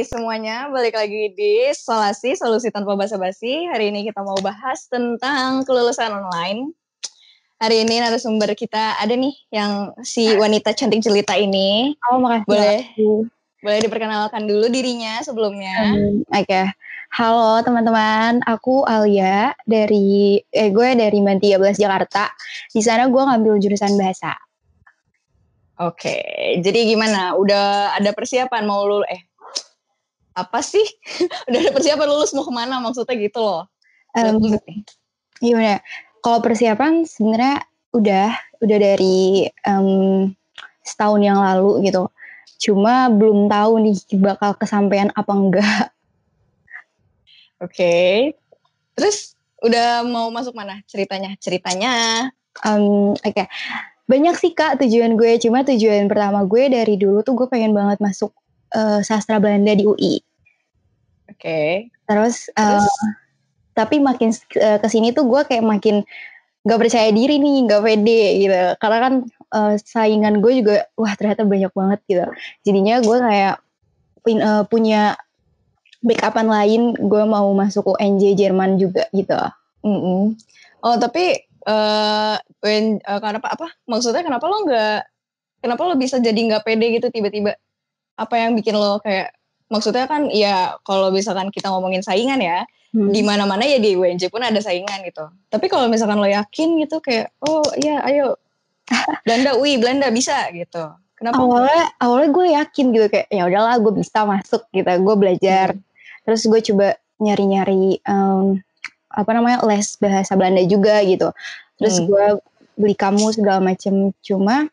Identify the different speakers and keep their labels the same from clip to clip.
Speaker 1: Hai semuanya, balik lagi di Solasi, Solusi Tanpa Basa-Basi. Hari ini kita mau bahas tentang kelulusan online. Hari ini narasumber kita ada nih yang si wanita cantik jelita ini.
Speaker 2: Oh, makasih.
Speaker 1: Boleh boleh diperkenalkan dulu dirinya sebelumnya.
Speaker 2: Um, Oke. Okay. Halo teman-teman, aku Alia dari eh gue dari Man 13 Jakarta. Di sana gue ngambil jurusan bahasa.
Speaker 1: Oke, jadi gimana? Udah ada persiapan mau lulus eh apa sih? Udah ada persiapan lulus mau ke mana maksudnya gitu loh.
Speaker 2: Um, gimana? Kalau persiapan sebenarnya udah udah dari um, setahun yang lalu gitu. Cuma belum tahu nih bakal kesampaian apa enggak.
Speaker 1: Oke. Okay. Terus udah mau masuk mana ceritanya? Ceritanya.
Speaker 2: Um, Oke. Okay. Banyak sih kak tujuan gue. Cuma tujuan pertama gue dari dulu tuh gue pengen banget masuk uh, sastra Belanda di UI.
Speaker 1: Oke. Okay.
Speaker 2: Terus, uh, Terus, tapi makin uh, ke sini tuh gue kayak makin gak percaya diri nih, gak pede gitu. Karena kan uh, saingan gue juga, wah ternyata banyak banget gitu. Jadinya gue kayak pin, uh, punya backupan lain, gue mau masuk UNJ Jerman juga gitu.
Speaker 1: Mm -hmm. Oh tapi uh, when, uh, kenapa apa? Maksudnya kenapa lo nggak, kenapa lo bisa jadi nggak pede gitu tiba-tiba? Apa yang bikin lo kayak maksudnya kan ya kalau misalkan kita ngomongin saingan ya hmm. di mana-mana ya di UNJ pun ada saingan gitu. Tapi kalau misalkan lo yakin gitu kayak oh iya ayo Belanda UI Belanda bisa gitu.
Speaker 2: Kenapa? Awalnya awalnya gue yakin gitu kayak ya udahlah gue bisa masuk gitu. Gue belajar. Hmm. Terus gue coba nyari-nyari um, apa namanya les bahasa Belanda juga gitu. Terus hmm. gue beli kamu segala macam. Cuma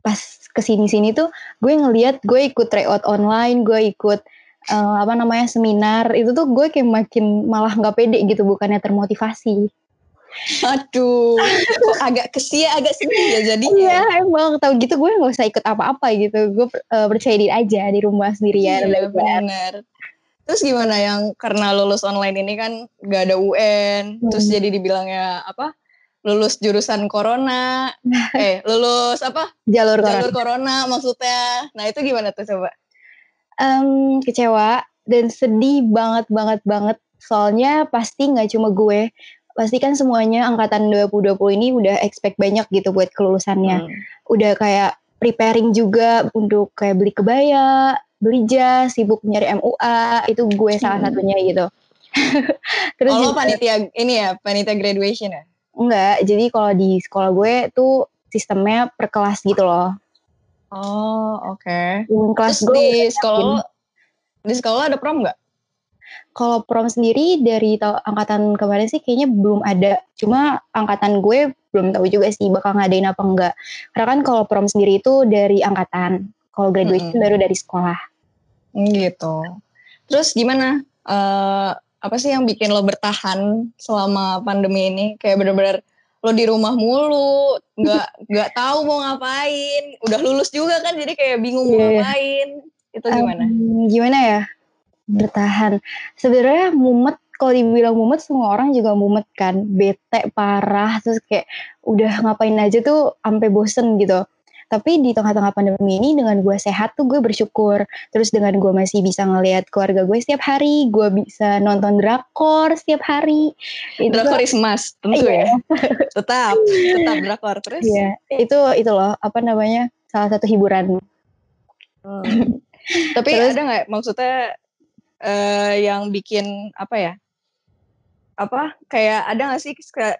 Speaker 2: pas ke sini-sini tuh gue ngeliat gue ikut tryout online, gue ikut uh, apa namanya seminar itu tuh gue kayak makin malah nggak pede gitu bukannya termotivasi.
Speaker 1: Aduh, kok agak kesia, agak sedih ya jadi.
Speaker 2: Iya emang tahu gitu gue nggak usah ikut apa-apa gitu. Gue uh, percaya diri aja di rumah sendirian.
Speaker 1: Iya benar. Terus gimana yang karena lulus online ini kan gak ada UN, hmm. terus jadi dibilangnya apa? Lulus jurusan corona, eh lulus apa?
Speaker 2: Jalur,
Speaker 1: jalur corona. maksudnya. Nah itu gimana tuh coba?
Speaker 2: Um, kecewa dan sedih banget banget banget. Soalnya pasti nggak cuma gue, pasti kan semuanya angkatan 2020 ini udah expect banyak gitu buat kelulusannya. Hmm. Udah kayak preparing juga untuk kayak beli kebaya, beli jas, sibuk nyari MUA, itu gue salah hmm. satunya gitu.
Speaker 1: Terus oh, panitia ini ya, panitia graduation ya?
Speaker 2: Enggak, jadi kalau di sekolah gue tuh sistemnya per kelas gitu loh.
Speaker 1: Oh, oke. Okay.
Speaker 2: Kelas
Speaker 1: Terus gue di sekolah di sekolah ada prom nggak?
Speaker 2: Kalau prom sendiri dari angkatan kemarin sih kayaknya belum ada. Cuma angkatan gue belum tahu juga sih bakal ngadain apa enggak. Karena kan kalau prom sendiri itu dari angkatan. Kalau graduation hmm. baru dari sekolah.
Speaker 1: Gitu. Terus gimana? Uh, apa sih yang bikin lo bertahan selama pandemi ini? Kayak bener-bener lo di rumah mulu nggak nggak tahu mau ngapain. Udah lulus juga kan jadi kayak bingung yeah. mau iya. ngapain. Itu gimana?
Speaker 2: Um, gimana ya? Bertahan. Sebenarnya mumet kalau dibilang mumet semua orang juga mumet kan. Bete parah terus kayak udah ngapain aja tuh sampai bosen gitu tapi di tengah-tengah pandemi ini dengan gue sehat tuh gue bersyukur. Terus dengan gue masih bisa ngelihat keluarga gue setiap hari, gue bisa nonton drakor setiap hari.
Speaker 1: Itu drakor is must, tentu iya. ya. tetap, tetap drakor terus.
Speaker 2: Iya, itu itu loh apa namanya salah satu hiburan.
Speaker 1: Hmm. Tapi terus, ada nggak maksudnya uh, yang bikin apa ya? Apa kayak ada gak sih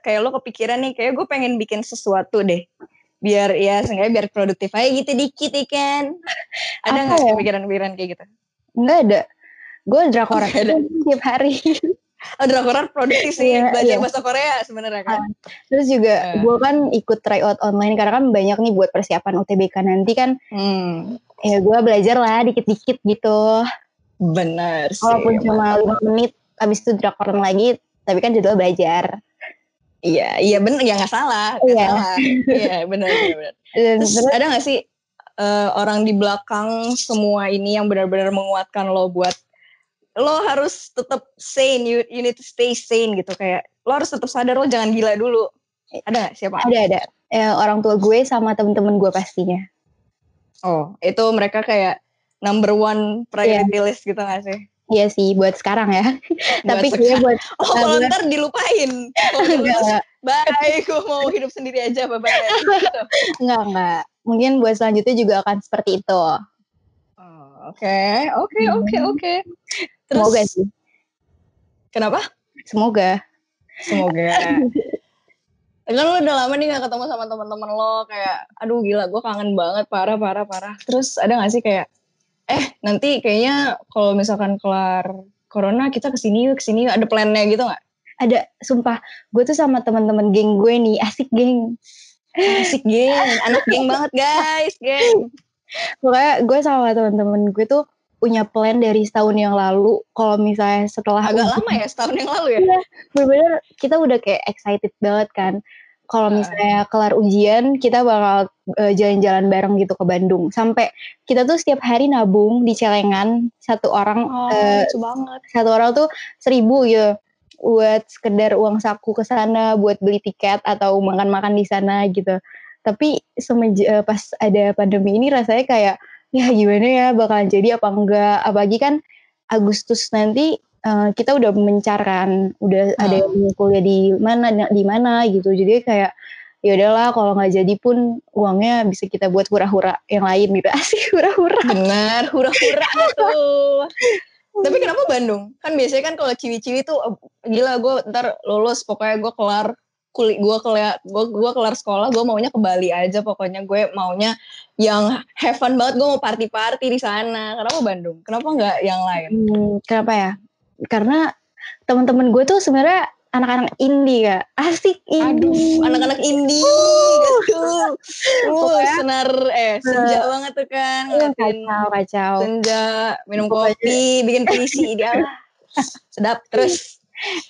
Speaker 1: kayak lo kepikiran nih kayak gue pengen bikin sesuatu deh biar ya seenggaknya biar produktif aja gitu dikit ikan ada nggak ya? pikiran-pikiran kayak gitu?
Speaker 2: Nggak ada. Gue drakor tiap hari.
Speaker 1: Oh drakoran produktif sih. Yeah, belajar yeah. bahasa Korea sebenarnya kan. Uh,
Speaker 2: terus juga uh. gue kan ikut tryout online karena kan banyak nih buat persiapan UTBK nanti kan. Hmm. ya gue belajar lah dikit-dikit gitu.
Speaker 1: Benar sih
Speaker 2: walaupun cuma lima menit abis itu drakoran lagi tapi kan jadwal belajar
Speaker 1: Iya, iya benar, ya nggak salah,
Speaker 2: iya.
Speaker 1: salah. Iya, benar, benar. Terus ada nggak sih uh, orang di belakang semua ini yang benar-benar menguatkan lo buat lo harus tetap sane, you, you need to stay sane gitu kayak lo harus tetap sadar lo jangan gila dulu. Ada gak siapa?
Speaker 2: Ada ada. Eh, orang tua gue sama temen-temen gue pastinya.
Speaker 1: Oh, itu mereka kayak number one priority yeah. list gitu gak sih?
Speaker 2: Iya sih buat sekarang ya. Tapi kayaknya buat
Speaker 1: Oh kalau ntar dilupain. Kalau enggak. Bye, gue mau hidup sendiri aja, bye bye.
Speaker 2: Gitu. enggak enggak. Mungkin buat selanjutnya juga akan seperti itu.
Speaker 1: Oh, oke, oke, oke, hmm. oke.
Speaker 2: Semoga sih.
Speaker 1: Kenapa?
Speaker 2: Semoga.
Speaker 1: Semoga. kan lo udah lama nih gak ketemu sama teman-teman lo kayak aduh gila gue kangen banget parah parah parah terus ada gak sih kayak eh nanti kayaknya kalau misalkan kelar corona kita ke sini yuk ke sini yuk. Ada plannya gitu nggak?
Speaker 2: Ada. Sumpah gue tuh sama teman-teman geng gue nih. Asik geng.
Speaker 1: Asik geng. Anak geng banget guys. Geng.
Speaker 2: Pokoknya gue sama teman-teman gue tuh punya plan dari setahun yang lalu. Kalau misalnya setelah
Speaker 1: agak lama ya setahun yang lalu ya, ya
Speaker 2: bener-bener kita udah kayak excited banget kan kalau misalnya kelar ujian kita bakal uh, jalan-jalan bareng gitu ke Bandung. Sampai kita tuh setiap hari nabung di celengan satu orang
Speaker 1: oh, uh, banget.
Speaker 2: satu orang tuh seribu gitu buat sekedar uang saku ke sana buat beli tiket atau makan-makan di sana gitu. Tapi semenjak uh, pas ada pandemi ini rasanya kayak ya gimana ya bakalan jadi apa enggak? Apalagi kan Agustus nanti uh, kita udah mencarkan udah hmm. ada yang kuliah di mana di mana gitu. Jadi kayak ya udahlah kalau nggak jadi pun uangnya bisa kita buat hura-hura yang lain gitu. Asik hura-hura.
Speaker 1: Benar hura-hura gitu tapi kenapa Bandung? Kan biasanya kan kalau ciwi-ciwi tuh gila gue ntar lulus pokoknya gue kelar kulit gue kelar gue gue kelar sekolah gue maunya ke Bali aja pokoknya gue maunya yang have fun banget gue mau party party di sana. Kenapa Bandung? Kenapa nggak yang lain?
Speaker 2: Hmm, kenapa ya karena teman-teman gue tuh sebenarnya anak-anak indie kak. Asik indie.
Speaker 1: Anak-anak indie gitu. Uh, senar eh senja uh, banget tuh kan
Speaker 2: kacau kacau.
Speaker 1: senja minum Pokoknya. kopi bikin puisi dia sedap terus.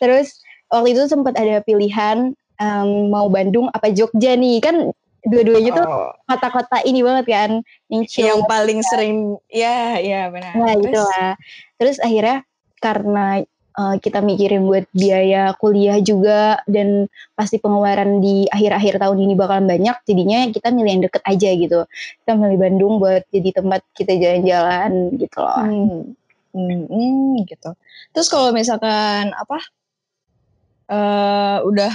Speaker 2: Terus waktu itu sempat ada pilihan um, mau Bandung apa Jogja nih. Kan dua-duanya tuh oh. kota-kota ini banget kan.
Speaker 1: Yang, yang paling sering ya ya benar.
Speaker 2: Nah gitu lah terus akhirnya karena uh, kita mikirin buat biaya kuliah juga dan pasti pengeluaran di akhir-akhir tahun ini bakalan banyak jadinya kita milih yang deket aja gitu. Kita milih Bandung buat jadi tempat kita jalan-jalan gitu loh. Hmm.
Speaker 1: Hmm, hmm, gitu. Terus kalau misalkan apa uh, udah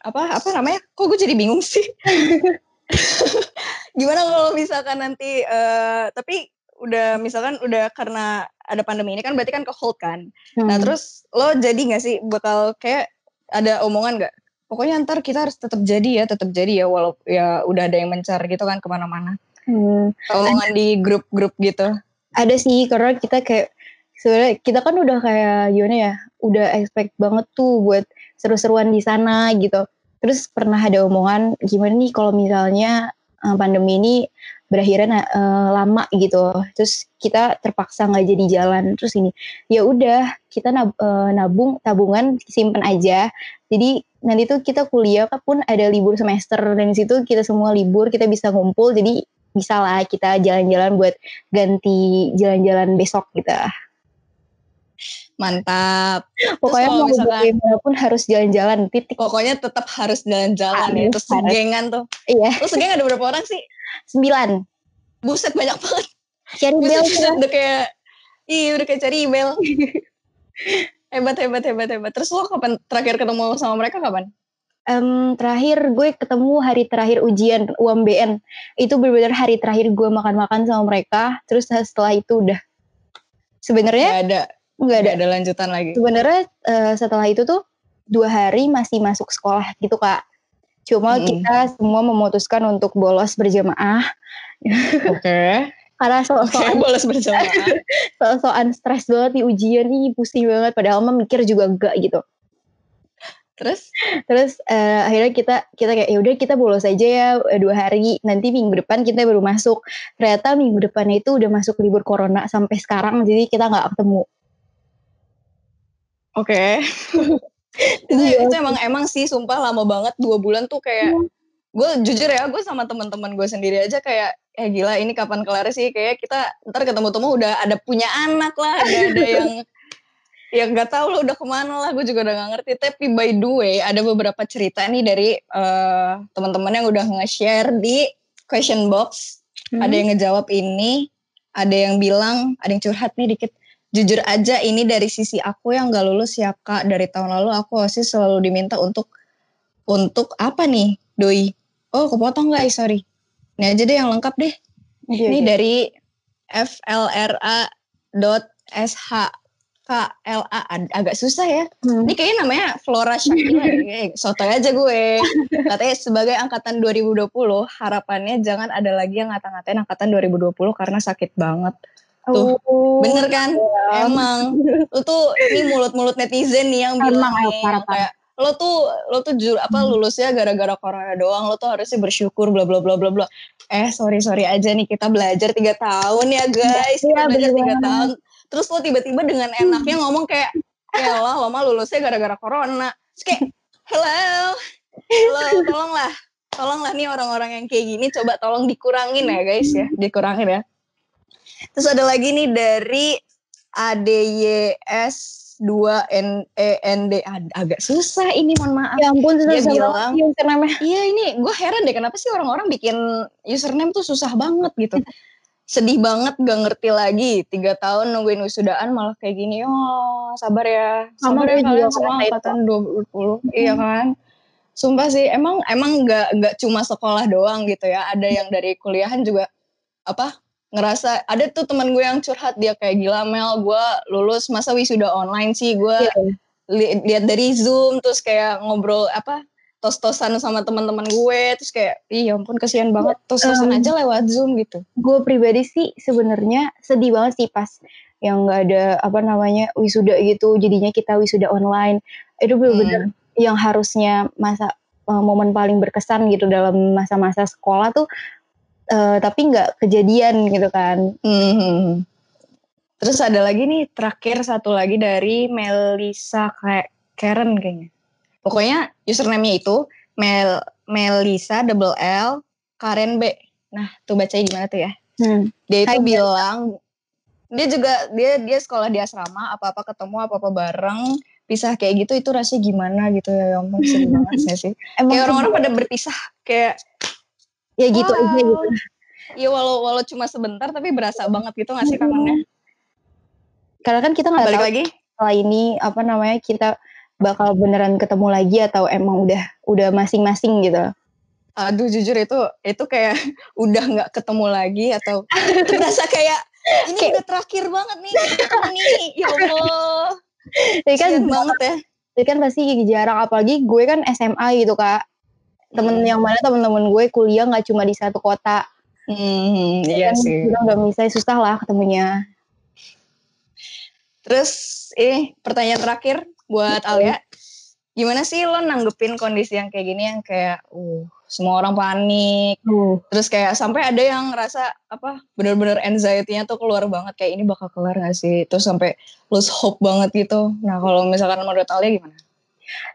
Speaker 1: apa apa namanya? Kok gue jadi bingung sih? Gimana kalau misalkan nanti uh, tapi udah misalkan udah karena ada pandemi ini kan berarti kan ke hold kan. Nah, hmm. Nah terus lo jadi gak sih bakal kayak ada omongan gak? Pokoknya ntar kita harus tetap jadi ya, tetap jadi ya walau ya udah ada yang mencar gitu kan ke mana-mana. Hmm. Omongan ada, di grup-grup gitu.
Speaker 2: Ada sih karena kita kayak sebenarnya kita kan udah kayak gimana ya, udah expect banget tuh buat seru-seruan di sana gitu. Terus pernah ada omongan gimana nih kalau misalnya eh, pandemi ini berakhirnya uh, lama gitu. Terus kita terpaksa nggak jadi jalan. Terus ini ya udah kita nab, uh, nabung tabungan simpen aja. Jadi nanti tuh kita kuliah pun ada libur semester. Dan situ kita semua libur kita bisa ngumpul. Jadi bisa lah kita jalan-jalan buat ganti jalan-jalan besok gitu
Speaker 1: mantap.
Speaker 2: Pokoknya mau misalkan, pun harus jalan-jalan titik.
Speaker 1: Pokoknya tetap harus jalan-jalan ya. Terus segengan tuh.
Speaker 2: Iya.
Speaker 1: Terus segeng ada berapa orang sih?
Speaker 2: Sembilan.
Speaker 1: Buset banyak banget.
Speaker 2: Cari bel.
Speaker 1: Udah kayak, iya udah kayak cari bel. hebat, hebat, hebat, hebat. Terus lo kapan terakhir ketemu sama mereka kapan?
Speaker 2: Um, terakhir gue ketemu hari terakhir ujian UMBN. Itu benar-benar hari terakhir gue makan-makan sama mereka. Terus setelah itu udah. Sebenarnya
Speaker 1: ada. Gak ada. Gak ada lanjutan lagi.
Speaker 2: Sebenarnya uh, setelah itu tuh dua hari masih masuk sekolah gitu kak. Cuma hmm. kita semua memutuskan untuk bolos berjamaah.
Speaker 1: Oke. Okay.
Speaker 2: Karena
Speaker 1: okay, bolos berjamaah.
Speaker 2: so-soan stres banget di ujian nih, pusing banget. Padahal mah mikir juga enggak gitu.
Speaker 1: Terus?
Speaker 2: Terus uh, akhirnya kita kita kayak ya udah kita bolos aja ya eh, dua hari. Nanti minggu depan kita baru masuk. Ternyata minggu depan itu udah masuk libur corona sampai sekarang, jadi kita nggak ketemu.
Speaker 1: Oke. Okay. itu, iya. itu emang emang sih sumpah lama banget dua bulan tuh kayak iya. gue jujur ya gue sama teman-teman gue sendiri aja kayak eh gila ini kapan kelar sih kayak kita ntar ketemu temu udah ada punya anak lah ada ada yang ya nggak tahu lo udah ke mana lah gue juga udah gak ngerti tapi by the way ada beberapa cerita nih dari uh, teman-teman yang udah nge-share di question box hmm. ada yang ngejawab ini ada yang bilang, ada yang curhat nih dikit. Jujur aja ini dari sisi aku yang gak lulus ya kak. Dari tahun lalu aku sih selalu diminta untuk untuk apa nih doi? Oh kepotong guys sorry. Ini aja deh yang lengkap deh.
Speaker 2: Iya,
Speaker 1: Ini
Speaker 2: iya.
Speaker 1: dari flra.sh KLA Ag- agak susah ya.
Speaker 2: Hmm.
Speaker 1: Ini kayaknya namanya Flora Shakila. Soto aja gue. Katanya sebagai angkatan 2020 harapannya jangan ada lagi yang ngata-ngatain angkatan 2020 karena sakit banget. Tuh,
Speaker 2: Oh,
Speaker 1: Bener kan?
Speaker 2: iya.
Speaker 1: Emang. Lu tuh ini mulut-mulut netizen nih yang
Speaker 2: Emang,
Speaker 1: bilang
Speaker 2: ayo,
Speaker 1: nih,
Speaker 2: parah,
Speaker 1: yang kayak lo tuh lo tuh jujur apa
Speaker 2: Hmm.
Speaker 1: lulusnya gara-gara corona doang lo tuh harusnya bersyukur bla bla bla bla bla eh sorry sorry aja nih kita belajar tiga tahun ya guys kita
Speaker 2: Iya,
Speaker 1: belajar tiga tahun terus lo tiba-tiba dengan enaknya ngomong kayak ya lah lama lulusnya gara-gara corona terus kayak hello hello tolonglah tolonglah nih orang-orang yang kayak gini coba tolong dikurangin ya guys ya dikurangin ya terus ada lagi nih dari ADYS 2 N E N D Ag- agak susah ini mohon maaf
Speaker 2: Ya ampun,
Speaker 1: Dia
Speaker 2: susah
Speaker 1: bilang-
Speaker 2: banget sih username-nya.
Speaker 1: Iya ini gue heran deh kenapa sih orang-orang bikin username tuh susah banget gitu. Sedih banget gak ngerti lagi. Tiga tahun nungguin wisudaan malah kayak gini. Oh sabar ya.
Speaker 2: Sama
Speaker 1: Sabar ya
Speaker 2: gue
Speaker 1: kalian semua angkatan 20. Iya kan. Sumpah sih emang emang gak, gak cuma sekolah doang gitu ya. Ada yang dari kuliahan juga apa ngerasa ada tuh teman gue yang curhat dia kayak gila Mel gue lulus masa wisuda online sih gue
Speaker 2: Iya.
Speaker 1: li- lihat dari Zoom terus kayak ngobrol apa tos-tosan sama teman-teman gue terus kayak ih ya ampun kesian banget tos-tosan
Speaker 2: Um,
Speaker 1: aja lewat Zoom gitu.
Speaker 2: Gue pribadi sih sebenarnya sedih banget sih pas yang nggak ada apa namanya wisuda gitu. Jadinya kita wisuda online. Itu bener-bener
Speaker 1: Hmm.
Speaker 2: yang harusnya masa uh, momen paling berkesan gitu dalam masa-masa sekolah tuh. Uh, tapi nggak kejadian gitu kan.
Speaker 1: Hmm. Terus ada lagi nih terakhir satu lagi dari Melisa kayak Karen kayaknya. Pokoknya username-nya itu Mel Melisa double L Karen B. Nah, tuh bacanya gimana tuh ya?
Speaker 2: Hmm.
Speaker 1: Dia itu
Speaker 2: Hai,
Speaker 1: bilang dia juga dia dia sekolah di asrama apa-apa ketemu apa-apa bareng pisah kayak gitu itu rasanya gimana gitu ya ya ampun sedih banget sih sih.
Speaker 2: Emang
Speaker 1: Kayak orang-orang pada berpisah kayak
Speaker 2: ya gitu
Speaker 1: wow.
Speaker 2: aja gitu.
Speaker 1: Iya walau walau cuma sebentar tapi berasa banget gitu gak sih kangennya?
Speaker 2: Karena kan kita nggak
Speaker 1: Balik
Speaker 2: tahu
Speaker 1: lagi
Speaker 2: setelah ini apa namanya kita bakal beneran ketemu lagi atau emang udah udah masing-masing gitu.
Speaker 1: aduh jujur itu itu kayak udah nggak ketemu lagi atau itu berasa kayak ini
Speaker 2: Kayak-
Speaker 1: udah terakhir banget nih ketemu nih ya Allah
Speaker 2: Jadi kan
Speaker 1: kasian banget ya
Speaker 2: jadi kan pasti jarang apalagi gue kan SMA gitu kak. Temen
Speaker 1: Hmm.
Speaker 2: yang mana temen-temen gue kuliah nggak cuma di satu kota.
Speaker 1: hmm, iya
Speaker 2: kan
Speaker 1: sih
Speaker 2: Kita udah misalnya susah lah ketemunya.
Speaker 1: terus ini pertanyaan terakhir buat Alia gimana sih lo nanggepin kondisi yang kayak gini yang kayak uh semua orang panik
Speaker 2: Uh.
Speaker 1: terus kayak sampai ada yang ngerasa apa bener-bener anxiety-nya tuh keluar banget kayak ini bakal keluar gak sih terus sampai lose hope banget gitu nah kalau misalkan menurut Alia gimana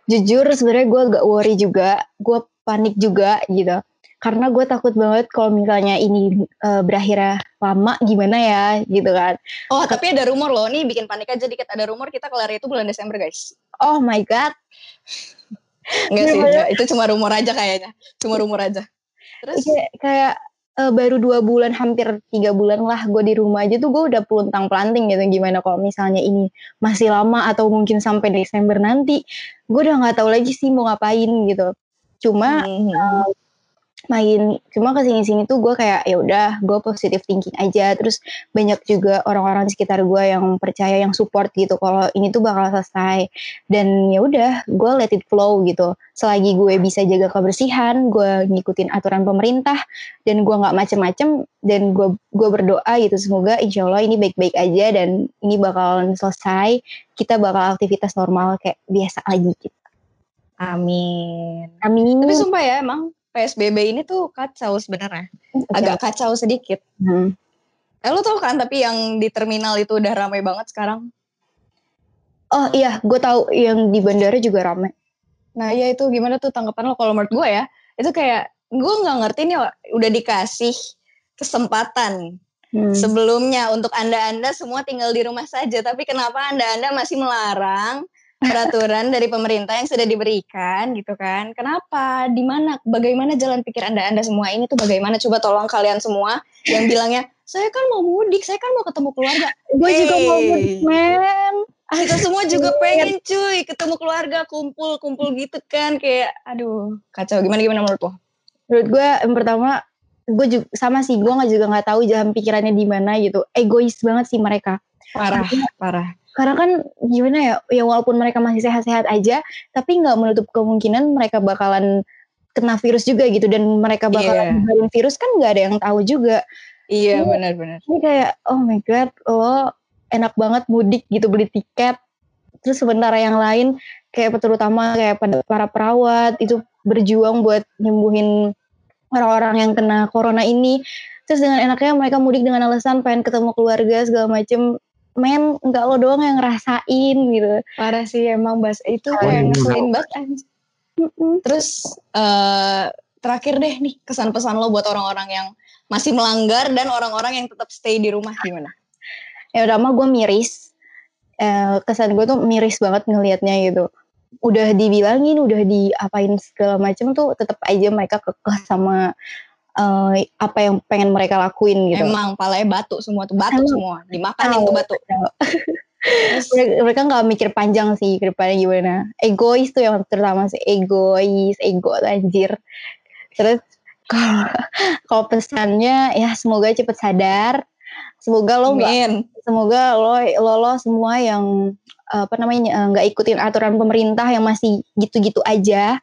Speaker 2: Jujur sebenarnya gue agak worry juga, gue panik juga gitu. Karena gue takut banget kalau misalnya ini eh, berakhir lama gimana ya gitu kan.
Speaker 1: Oh, tapi ada rumor loh. Nih bikin panik aja dikit. Ada rumor kita kelar itu bulan Desember, guys.
Speaker 2: Oh my god.
Speaker 1: Enggak sih, enggak. itu cuma rumor aja kayaknya. Cuma rumor aja. Terus
Speaker 2: kayak, kayak eh, baru dua bulan hampir tiga bulan lah gue di rumah aja tuh gue udah peluntang pelanting gitu gimana kalau misalnya ini masih lama atau mungkin sampai Desember nanti gue udah nggak tahu lagi sih mau ngapain gitu cuma
Speaker 1: Hmm.
Speaker 2: main cuma ke sini sini tuh gue kayak ya udah gue positive thinking aja. Terus banyak juga orang-orang di sekitar gue yang percaya yang support gitu kalau ini tuh bakal selesai. Dan ya udah gue let it flow gitu. Selagi gue bisa jaga kebersihan gue ngikutin aturan pemerintah dan gue nggak macem-macem dan gue gue berdoa gitu semoga insya Allah ini baik-baik aja dan ini bakalan selesai. Kita bakal aktivitas normal kayak biasa lagi gitu
Speaker 1: Amin.
Speaker 2: amin
Speaker 1: Tapi sumpah ya emang PSBB ini tuh kacau sebenarnya. Agak kacau sedikit.
Speaker 2: Hmm.
Speaker 1: Eh lu tau kan tapi yang di terminal itu udah ramai banget sekarang.
Speaker 2: oh iya gue tahu yang di bandara juga rame
Speaker 1: Nah iya itu gimana tuh tanggapan lo kalau menurut gue ya. Itu kayak gue nggak ngerti nih udah dikasih kesempatan
Speaker 2: Hmm.
Speaker 1: sebelumnya untuk anda-anda semua tinggal di rumah saja. Tapi kenapa anda-anda masih melarang peraturan dari pemerintah yang sudah diberikan gitu kan? Kenapa? Di mana? Bagaimana jalan pikir anda-anda semua ini tuh bagaimana? Coba tolong kalian semua yang bilangnya saya kan mau mudik, saya kan mau ketemu keluarga.
Speaker 2: Gue juga mau
Speaker 1: Hey.
Speaker 2: mudik, men.
Speaker 1: Kita semua juga pengen cuy ketemu keluarga, kumpul-kumpul gitu kan kayak aduh, kacau gimana gimana menurut lo?
Speaker 2: Menurut gue yang pertama gue juga sama sih gue nggak juga nggak tahu jalan pikirannya di mana gitu egois banget sih mereka
Speaker 1: Parah, parah.
Speaker 2: Karena kan gimana ya ya walaupun mereka masih sehat-sehat aja tapi nggak menutup kemungkinan mereka bakalan kena virus juga gitu. Dan mereka bakalan nyebarin virus kan nggak ada yang tahu juga.
Speaker 1: Iya,
Speaker 2: Iya.
Speaker 1: benar-benar.
Speaker 2: ini kayak oh my god lo enak banget mudik gitu beli tiket. Terus sementara yang lain kayak terutama kayak pada para perawat itu berjuang buat nyembuhin orang-orang yang kena corona ini. Terus dengan enaknya mereka mudik dengan alasan pengen ketemu keluarga segala macem men nggak lo doang yang ngerasain gitu
Speaker 1: Parah sih emang Bas itu
Speaker 2: Parah.
Speaker 1: kayak ngeselin banget anjir. Terus eh terakhir deh nih kesan pesan lo buat orang-orang yang masih melanggar dan orang-orang yang tetap stay di rumah gimana?
Speaker 2: ya udah mah gue miris Eh, kesan gue tuh miris banget ngelihatnya gitu udah dibilangin udah diapain segala macem tuh tetap aja mereka kekeh sama eh, apa yang pengen mereka lakuin gitu
Speaker 1: Emang palanya batu semua tuh batu
Speaker 2: Emang.
Speaker 1: semua dimakanin
Speaker 2: Tahu.
Speaker 1: tuh batu.
Speaker 2: Mereka, nggak mikir panjang sih ke depannya gimana egois tuh yang terutama sih egois ego anjir terus kalau pesannya ya semoga cepet sadar semoga lo nggak. Semoga lo lo, lo semua yang apa namanya eh, nggak ikutin aturan pemerintah yang masih gitu-gitu aja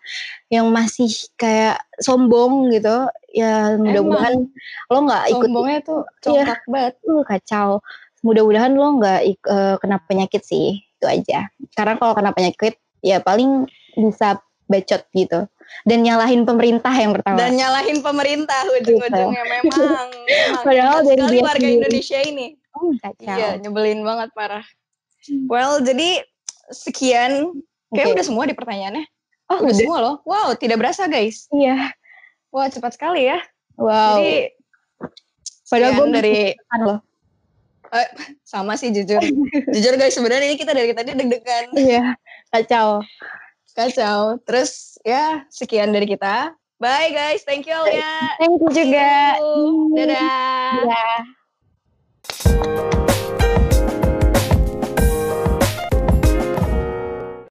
Speaker 2: yang masih kayak sombong gitu ya mudah-mudahan lo nggak ikut
Speaker 1: Sombongnya tuh congkak banget.
Speaker 2: uh, kacau mudah-mudahan lo nggak eh, kena penyakit sih itu aja karena kalau kena penyakit ya paling bisa bacot gitu dan nyalahin pemerintah yang pertama
Speaker 1: Dan nyalahin pemerintah ujung-ujungnya memang. memang
Speaker 2: Padahal dari dia
Speaker 1: warga. Indonesia ini.
Speaker 2: Oh, kacau
Speaker 1: Iya, nyebelin banget parah.
Speaker 2: Hmm.
Speaker 1: Well, jadi sekian. Kayak
Speaker 2: Oke.
Speaker 1: udah semua di pertanyaannya.
Speaker 2: oh
Speaker 1: udah
Speaker 2: udah
Speaker 1: semua loh. Wow, tidak berasa guys.
Speaker 2: iya
Speaker 1: Wah, cepat sekali ya.
Speaker 2: wow
Speaker 1: Jadi
Speaker 2: Padahal gua
Speaker 1: dari
Speaker 2: loh
Speaker 1: eh, sama sih jujur. jujur guys, sebenarnya ini kita dari tadi deg-degan.
Speaker 2: iya kacau
Speaker 1: Kacau. Terus ya, sekian dari kita. Bye guys, thank you Alia.
Speaker 2: thank you juga
Speaker 1: See you. Dadah.
Speaker 2: you